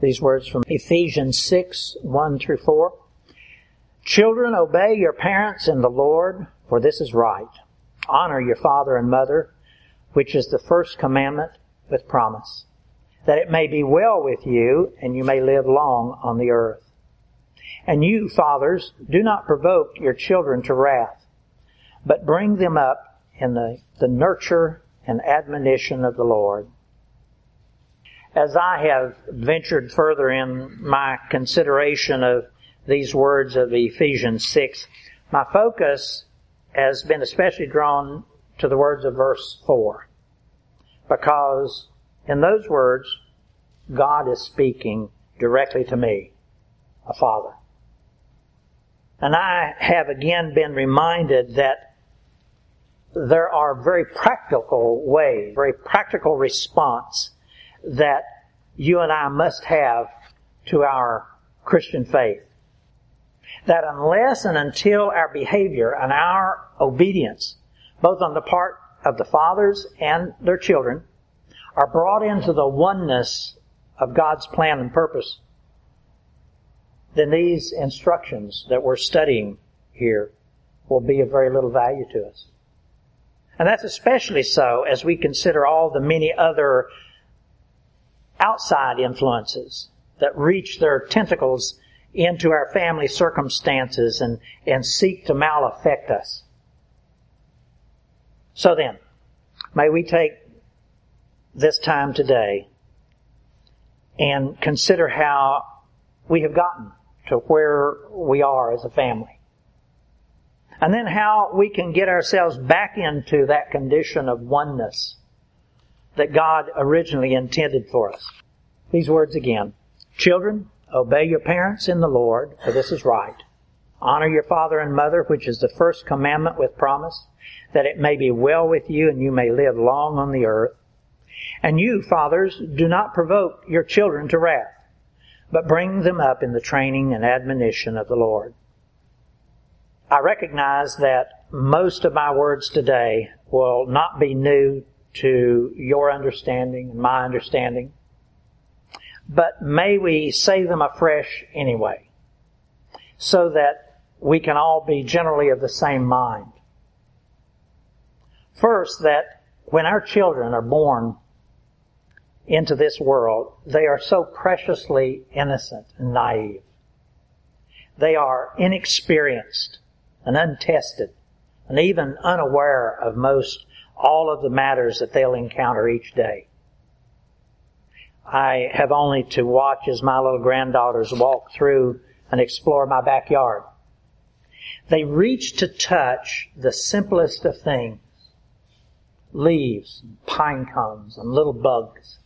These words from Ephesians 6, 1 through 4. Children, obey your parents in the Lord, for this is right. Honor your father and mother, which is the first commandment with promise, that it may be well with you and you may live long on the earth. And you, fathers, do not provoke your children to wrath, but bring them up in the, the nurture and admonition of the Lord. As I have ventured further in my consideration of these words of Ephesians 6, my focus has been especially drawn to the words of verse 4. Because in those words, God is speaking directly to me, a father. And I have again been reminded that there are very practical ways, very practical response that you and I must have to our Christian faith. That unless and until our behavior and our obedience, both on the part of the fathers and their children, are brought into the oneness of God's plan and purpose, then these instructions that we're studying here will be of very little value to us. And that's especially so as we consider all the many other outside influences that reach their tentacles into our family circumstances and, and seek to malaffect us. So then, may we take this time today and consider how we have gotten to where we are as a family. And then how we can get ourselves back into that condition of oneness that God originally intended for us. These words again. Children, obey your parents in the Lord, for this is right. Honor your father and mother, which is the first commandment with promise, that it may be well with you and you may live long on the earth. And you, fathers, do not provoke your children to wrath but bring them up in the training and admonition of the Lord. I recognize that most of my words today will not be new to your understanding and my understanding, but may we say them afresh anyway, so that we can all be generally of the same mind. First, that when our children are born into this world, they are so preciously innocent and naive. They are inexperienced and untested and even unaware of most all of the matters that they'll encounter each day. I have only to watch as my little granddaughters walk through and explore my backyard. They reach to touch the simplest of things. Leaves, and pine cones, and little bugs.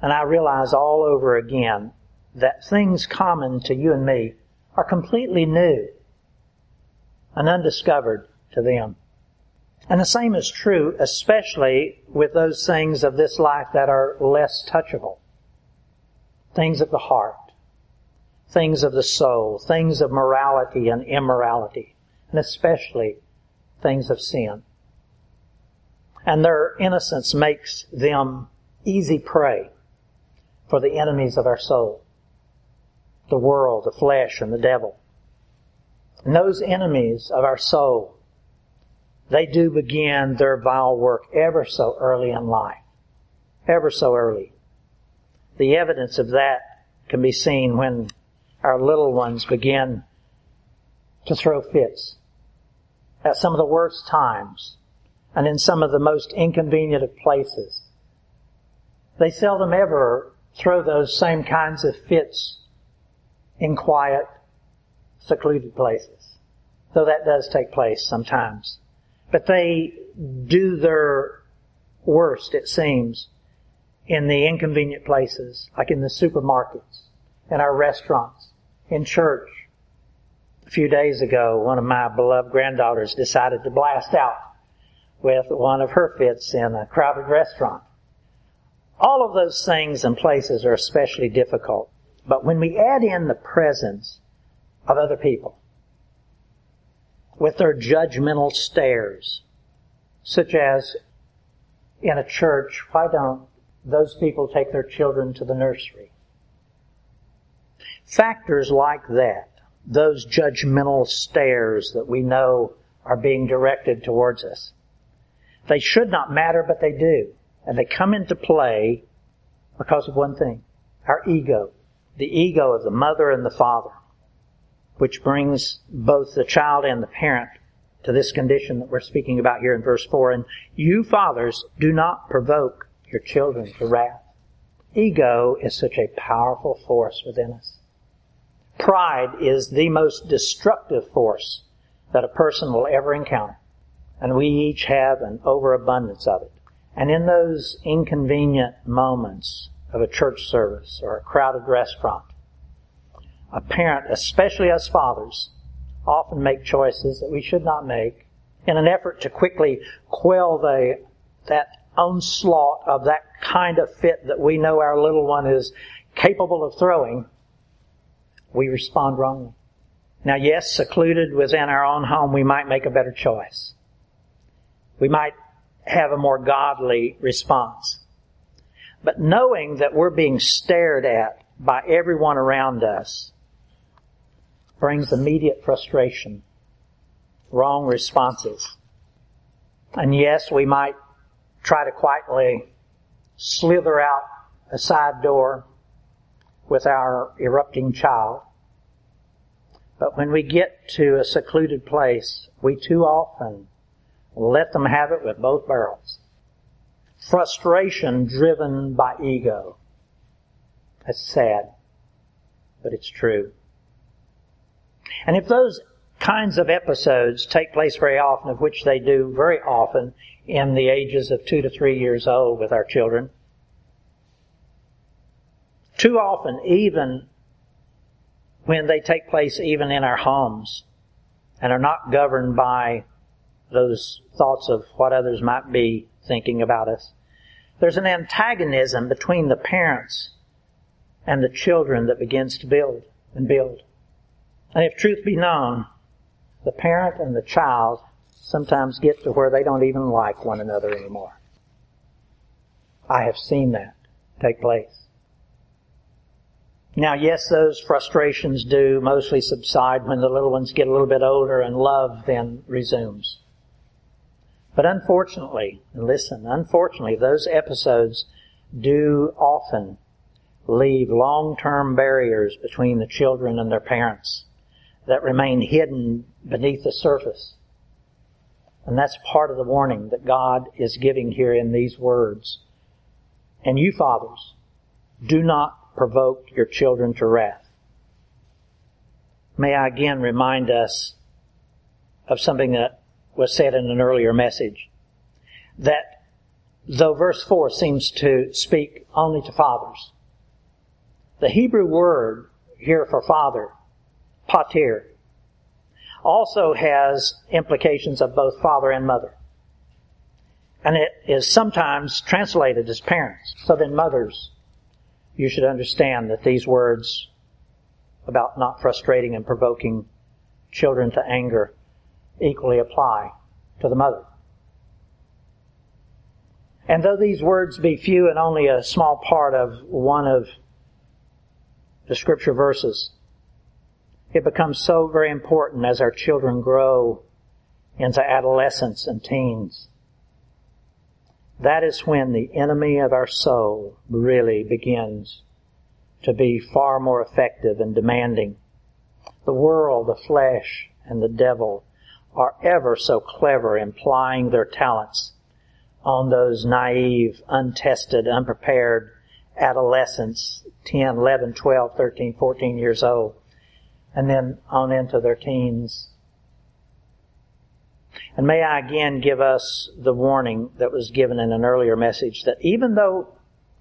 And I realize all over again that things common to you and me are completely new and undiscovered to them. And the same is true, especially with those things of this life that are less touchable. Things of the heart, things of the soul, things of morality and immorality, and especially things of sin. And their innocence makes them easy prey for the enemies of our soul. The world, the flesh, and the devil. And those enemies of our soul, they do begin their vile work ever so early in life. Ever so early. The evidence of that can be seen when our little ones begin to throw fits at some of the worst times and in some of the most inconvenient of places. They seldom ever throw those same kinds of fits in quiet, secluded places. Though that does take place sometimes. But they do their worst, it seems, in the inconvenient places, like in the supermarkets, in our restaurants, in church. A few days ago, one of my beloved granddaughters decided to blast out with one of her fits in a crowded restaurant. All of those things and places are especially difficult. But when we add in the presence of other people with their judgmental stares, such as in a church, why don't those people take their children to the nursery? Factors like that, those judgmental stares that we know are being directed towards us, they should not matter, but they do. And they come into play because of one thing. Our ego. The ego of the mother and the father. Which brings both the child and the parent to this condition that we're speaking about here in verse 4. And you fathers do not provoke your children to wrath. Ego is such a powerful force within us. Pride is the most destructive force that a person will ever encounter. And we each have an overabundance of it. And in those inconvenient moments of a church service or a crowded restaurant, a parent, especially us fathers, often make choices that we should not make in an effort to quickly quell the, that onslaught of that kind of fit that we know our little one is capable of throwing. We respond wrongly. Now yes, secluded within our own home, we might make a better choice. We might have a more godly response. But knowing that we're being stared at by everyone around us brings immediate frustration, wrong responses. And yes, we might try to quietly slither out a side door with our erupting child. But when we get to a secluded place, we too often let them have it with both barrels. Frustration driven by ego. That's sad, but it's true. And if those kinds of episodes take place very often, of which they do very often in the ages of two to three years old with our children, too often even when they take place even in our homes and are not governed by those thoughts of what others might be thinking about us. There's an antagonism between the parents and the children that begins to build and build. And if truth be known, the parent and the child sometimes get to where they don't even like one another anymore. I have seen that take place. Now, yes, those frustrations do mostly subside when the little ones get a little bit older and love then resumes. But unfortunately, listen, unfortunately, those episodes do often leave long-term barriers between the children and their parents that remain hidden beneath the surface. And that's part of the warning that God is giving here in these words. And you fathers, do not provoke your children to wrath. May I again remind us of something that was said in an earlier message. That though verse 4 seems to speak only to fathers, the Hebrew word here for father, pater, also has implications of both father and mother. And it is sometimes translated as parents. So then mothers, you should understand that these words about not frustrating and provoking children to anger equally apply to the mother. And though these words be few and only a small part of one of the scripture verses, it becomes so very important as our children grow into adolescence and teens. That is when the enemy of our soul really begins to be far more effective and demanding. The world, the flesh, and the devil are ever so clever in plying their talents on those naive, untested, unprepared adolescents, 10, 11, 12, 13, 14 years old, and then on into their teens. And may I again give us the warning that was given in an earlier message that even though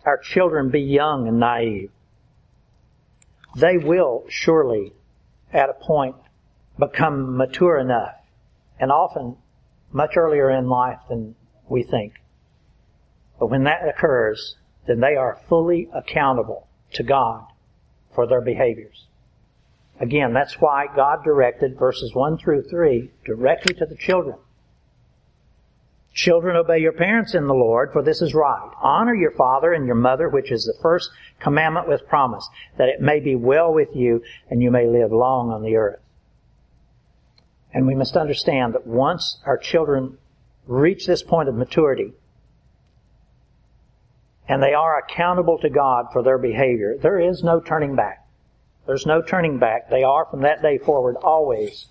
our children be young and naive, they will surely at a point become mature enough and often much earlier in life than we think. But when that occurs, then they are fully accountable to God for their behaviors. Again, that's why God directed verses 1 through 3 directly to the children. Children, obey your parents in the Lord, for this is right. Honor your father and your mother, which is the first commandment with promise, that it may be well with you and you may live long on the earth. And we must understand that once our children reach this point of maturity, and they are accountable to God for their behavior, there is no turning back. There's no turning back. They are from that day forward always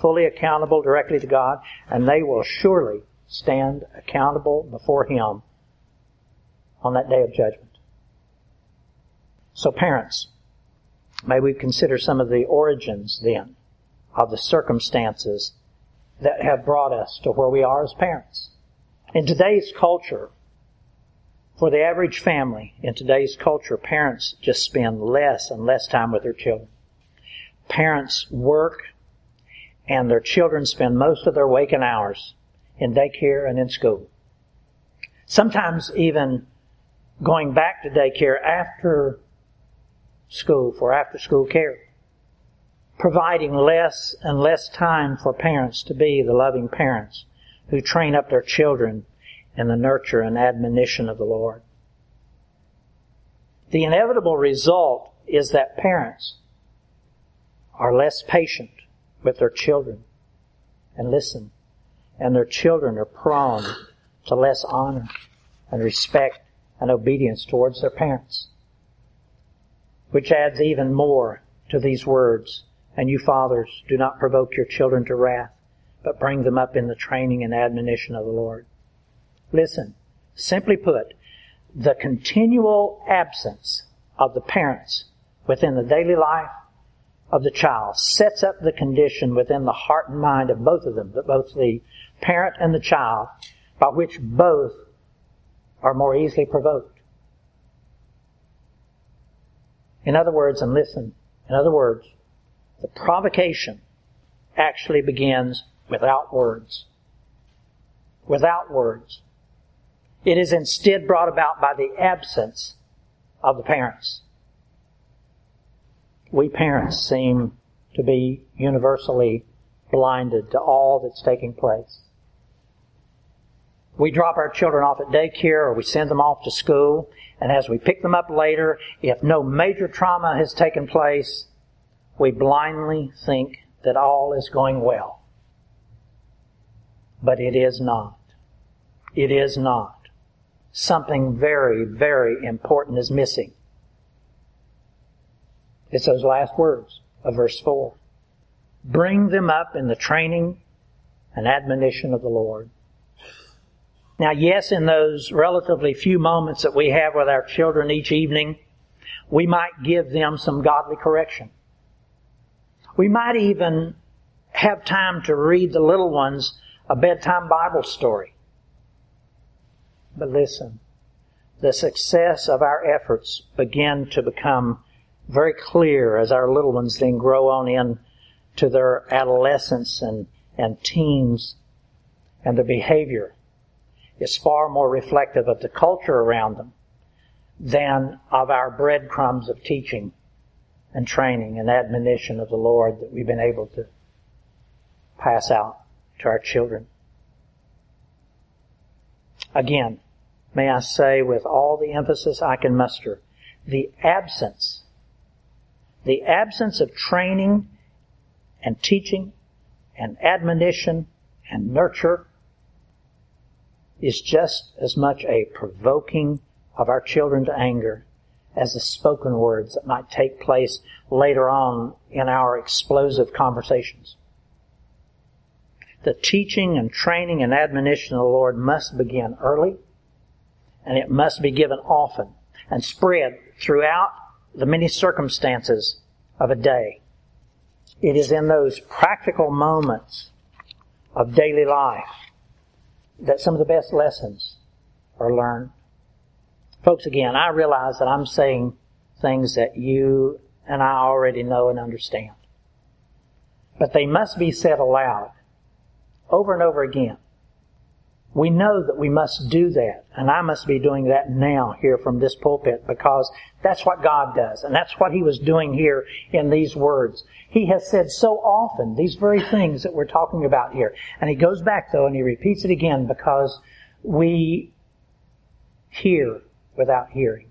fully accountable directly to God, and they will surely stand accountable before Him on that day of judgment. So parents, may we consider some of the origins then of the circumstances that have brought us to where we are as parents. In today's culture, for the average family, in today's culture, parents just spend less and less time with their children. Parents work and their children spend most of their waking hours in daycare and in school. Sometimes even going back to daycare after school for after school care. Providing less and less time for parents to be the loving parents who train up their children in the nurture and admonition of the Lord. The inevitable result is that parents are less patient with their children and listen and their children are prone to less honor and respect and obedience towards their parents. Which adds even more to these words. And you fathers, do not provoke your children to wrath, but bring them up in the training and admonition of the Lord. Listen, simply put, the continual absence of the parents within the daily life of the child sets up the condition within the heart and mind of both of them, both the parent and the child, by which both are more easily provoked. In other words, and listen, in other words, the provocation actually begins without words. Without words. It is instead brought about by the absence of the parents. We parents seem to be universally blinded to all that's taking place. We drop our children off at daycare or we send them off to school, and as we pick them up later, if no major trauma has taken place, we blindly think that all is going well. But it is not. It is not. Something very, very important is missing. It's those last words of verse 4. Bring them up in the training and admonition of the Lord. Now, yes, in those relatively few moments that we have with our children each evening, we might give them some godly correction. We might even have time to read the little ones a bedtime Bible story. But listen, the success of our efforts begin to become very clear as our little ones then grow on in to their adolescence and, and teens and their behavior is far more reflective of the culture around them than of our breadcrumbs of teaching and training and admonition of the Lord that we've been able to pass out to our children. Again, may I say with all the emphasis I can muster, the absence, the absence of training and teaching and admonition and nurture is just as much a provoking of our children to anger as the spoken words that might take place later on in our explosive conversations. The teaching and training and admonition of the Lord must begin early and it must be given often and spread throughout the many circumstances of a day. It is in those practical moments of daily life that some of the best lessons are learned. Folks, again, I realize that I'm saying things that you and I already know and understand. But they must be said aloud over and over again We know that we must do that, and I must be doing that now here from this pulpit because that's what God does, and that's what He was doing here in these words. He has said so often these very things that we're talking about here. And He goes back though and He repeats it again because we hear without hearing.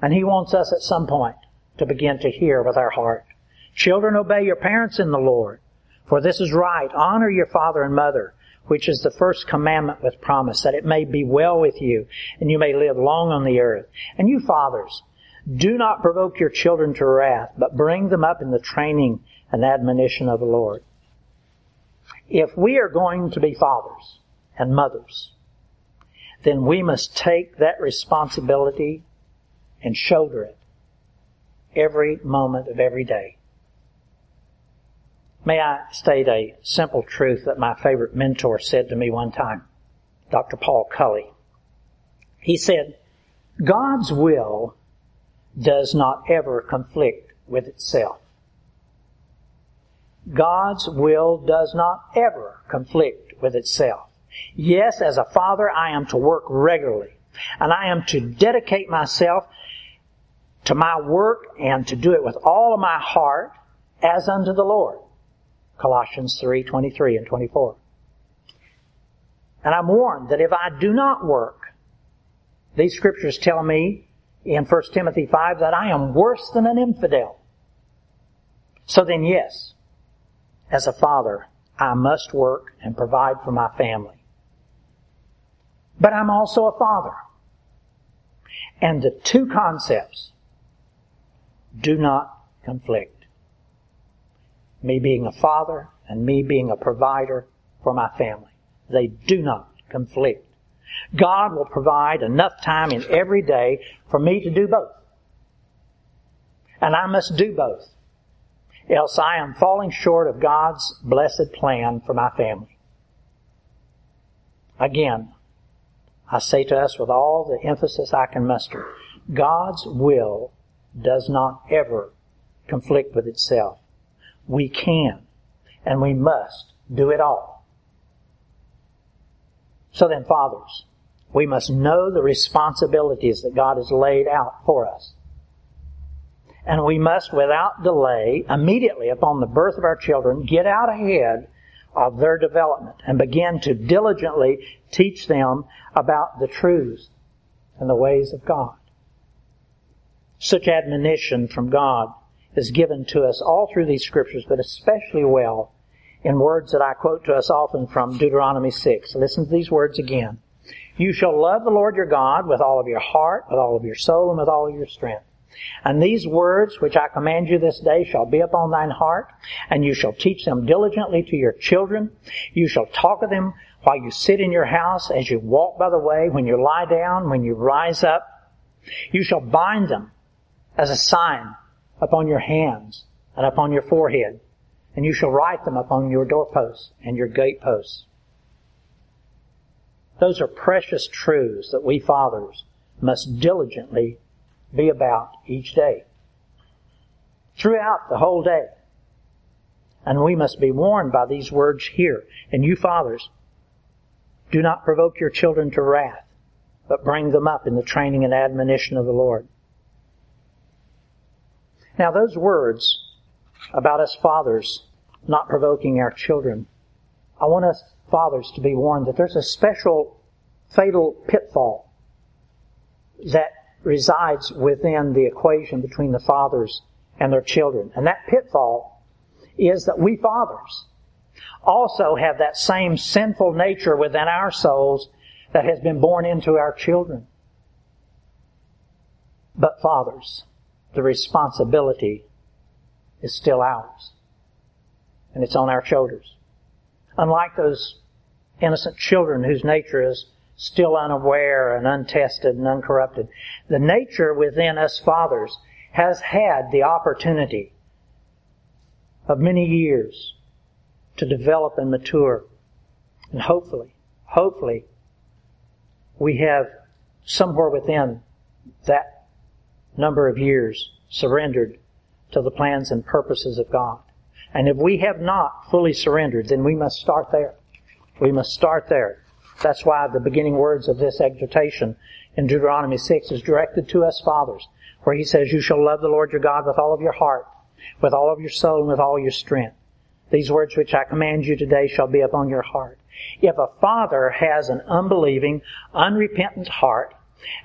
And He wants us at some point to begin to hear with our heart. Children, obey your parents in the Lord, for this is right. Honor your father and mother which is the first commandment with promise, that it may be well with you, and you may live long on the earth. And you fathers, do not provoke your children to wrath, but bring them up in the training and admonition of the Lord. If we are going to be fathers and mothers, then we must take that responsibility and shoulder it every moment of every day. May I state a simple truth that my favorite mentor said to me one time, Dr. Paul Cully. He said, God's will does not ever conflict with itself. God's will does not ever conflict with itself. Yes, as a father, I am to work regularly and I am to dedicate myself to my work and to do it with all of my heart as unto the Lord. Colossians 3, 23 and 24. And I'm warned that if I do not work, these scriptures tell me in 1 Timothy 5 that I am worse than an infidel. So then yes, as a father, I must work and provide for my family. But I'm also a father. And the two concepts do not conflict me being a father and me being a provider for my family. They do not conflict. God will provide enough time in every day for me to do both. And I must do both. Else I am falling short of God's blessed plan for my family. Again, I say to us with all the emphasis I can muster, God's will does not ever conflict with itself we can and we must do it all. So then, fathers, we must know the responsibilities that God has laid out for us. And we must, without delay, immediately upon the birth of our children, get out ahead of their development and begin to diligently teach them about the truths and the ways of God. Such admonition from God is given to us all through these scriptures, but especially well in words that I quote to us often from Deuteronomy 6. Listen to these words again. You shall love the Lord your God with all of your heart, with all of your soul, and with all of your strength. And these words which I command you this day shall be upon thine heart, and you shall teach them diligently to your children. You shall talk of them while you sit in your house, as you walk by the way, when you lie down, when you rise up. You shall bind them as a sign upon your hands and upon your forehead, and you shall write them upon your doorposts and your gateposts. Those are precious truths that we fathers must diligently be about each day. Throughout the whole day. And we must be warned by these words here. And you fathers, do not provoke your children to wrath, but bring them up in the training and admonition of the Lord. Now those words about us fathers not provoking our children, I want us fathers to be warned that there's a special fatal pitfall that resides within the equation between the fathers and their children. And that pitfall is that we fathers also have that same sinful nature within our souls that has been born into our children. But fathers, the responsibility is still ours. And it's on our shoulders. Unlike those innocent children whose nature is still unaware and untested and uncorrupted, the nature within us fathers has had the opportunity of many years to develop and mature. And hopefully, hopefully, we have somewhere within that number of years surrendered to the plans and purposes of God. And if we have not fully surrendered, then we must start there. We must start there. That's why the beginning words of this exhortation in Deuteronomy 6 is directed to us fathers, where he says, You shall love the Lord your God with all of your heart, with all of your soul, and with all your strength. These words which I command you today shall be upon your heart. If a father has an unbelieving, unrepentant heart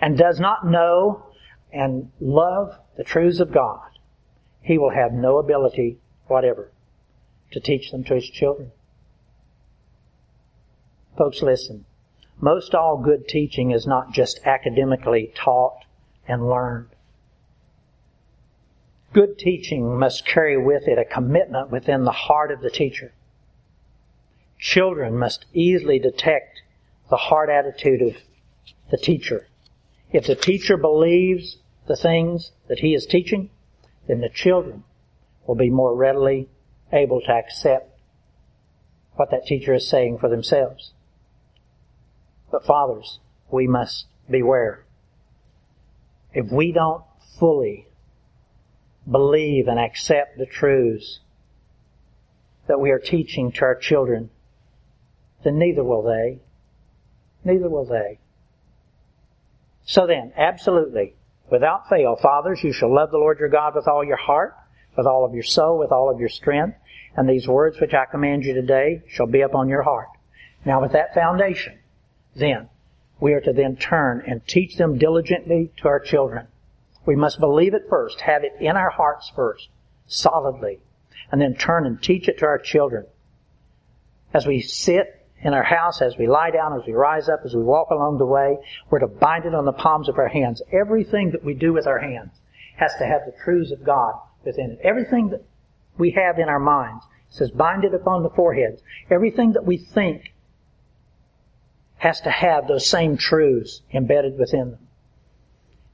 and does not know and love the truths of God, he will have no ability whatever to teach them to his children. Folks, listen. Most all good teaching is not just academically taught and learned. Good teaching must carry with it a commitment within the heart of the teacher. Children must easily detect the heart attitude of the teacher. If the teacher believes the things that he is teaching, then the children will be more readily able to accept what that teacher is saying for themselves. But fathers, we must beware. If we don't fully believe and accept the truths that we are teaching to our children, then neither will they. Neither will they. So then, absolutely, without fail, fathers, you shall love the Lord your God with all your heart, with all of your soul, with all of your strength, and these words which I command you today shall be upon your heart. Now with that foundation, then, we are to then turn and teach them diligently to our children. We must believe it first, have it in our hearts first, solidly, and then turn and teach it to our children. As we sit in our house, as we lie down, as we rise up, as we walk along the way, we're to bind it on the palms of our hands. Everything that we do with our hands has to have the truths of God within it. Everything that we have in our minds says bind it upon the foreheads. Everything that we think has to have those same truths embedded within them.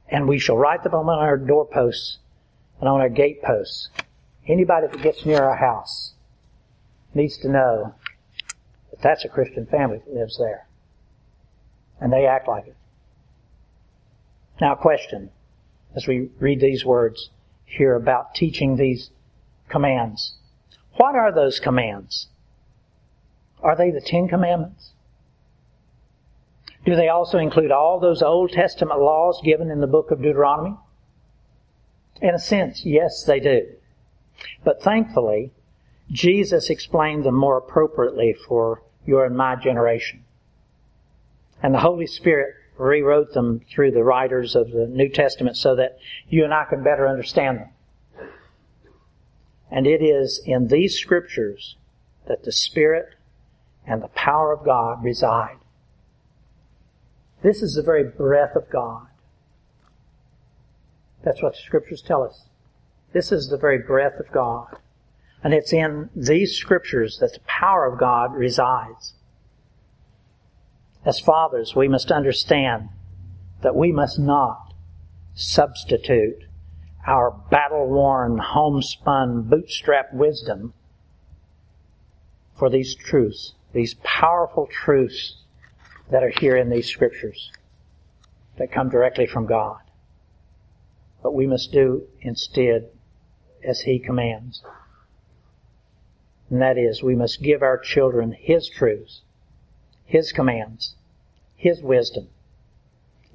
And we shall write them on our doorposts and on our gateposts. Anybody that gets near our house needs to know that's a Christian family that lives there. And they act like it. Now question, as we read these words here about teaching these commands. What are those commands? Are they the Ten Commandments? Do they also include all those Old Testament laws given in the book of Deuteronomy? In a sense, yes, they do. But thankfully, Jesus explained them more appropriately for your in my generation. And the Holy Spirit rewrote them through the writers of the New Testament so that you and I can better understand them. And it is in these scriptures that the Spirit and the power of God reside. This is the very breath of God. That's what the scriptures tell us. This is the very breath of God. And it's in these scriptures that the power of God resides. As fathers, we must understand that we must not substitute our battle-worn, homespun, bootstrap wisdom for these truths, these powerful truths that are here in these scriptures that come directly from God. But we must do instead as He commands. And that is, we must give our children His truths, His commands, His wisdom.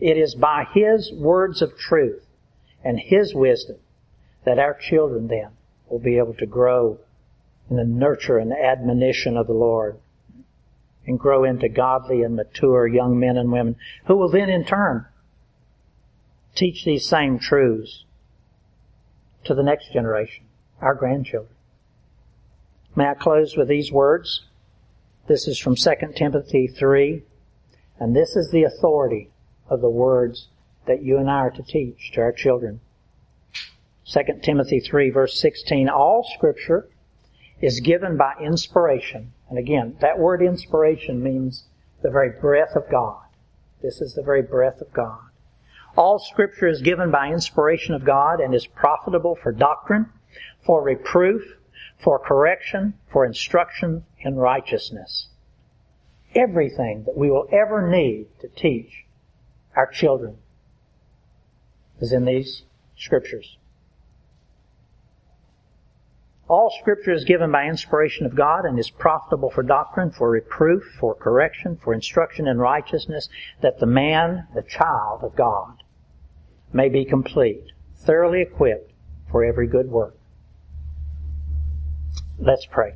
It is by His words of truth and His wisdom that our children then will be able to grow in the nurture and admonition of the Lord and grow into godly and mature young men and women who will then in turn teach these same truths to the next generation, our grandchildren. May I close with these words? This is from 2 Timothy 3, and this is the authority of the words that you and I are to teach to our children. 2 Timothy 3 verse 16, all scripture is given by inspiration. And again, that word inspiration means the very breath of God. This is the very breath of God. All scripture is given by inspiration of God and is profitable for doctrine, for reproof, for correction, for instruction in righteousness. Everything that we will ever need to teach our children is in these scriptures. All scripture is given by inspiration of God and is profitable for doctrine, for reproof, for correction, for instruction in righteousness, that the man, the child of God, may be complete, thoroughly equipped for every good work. Let's pray.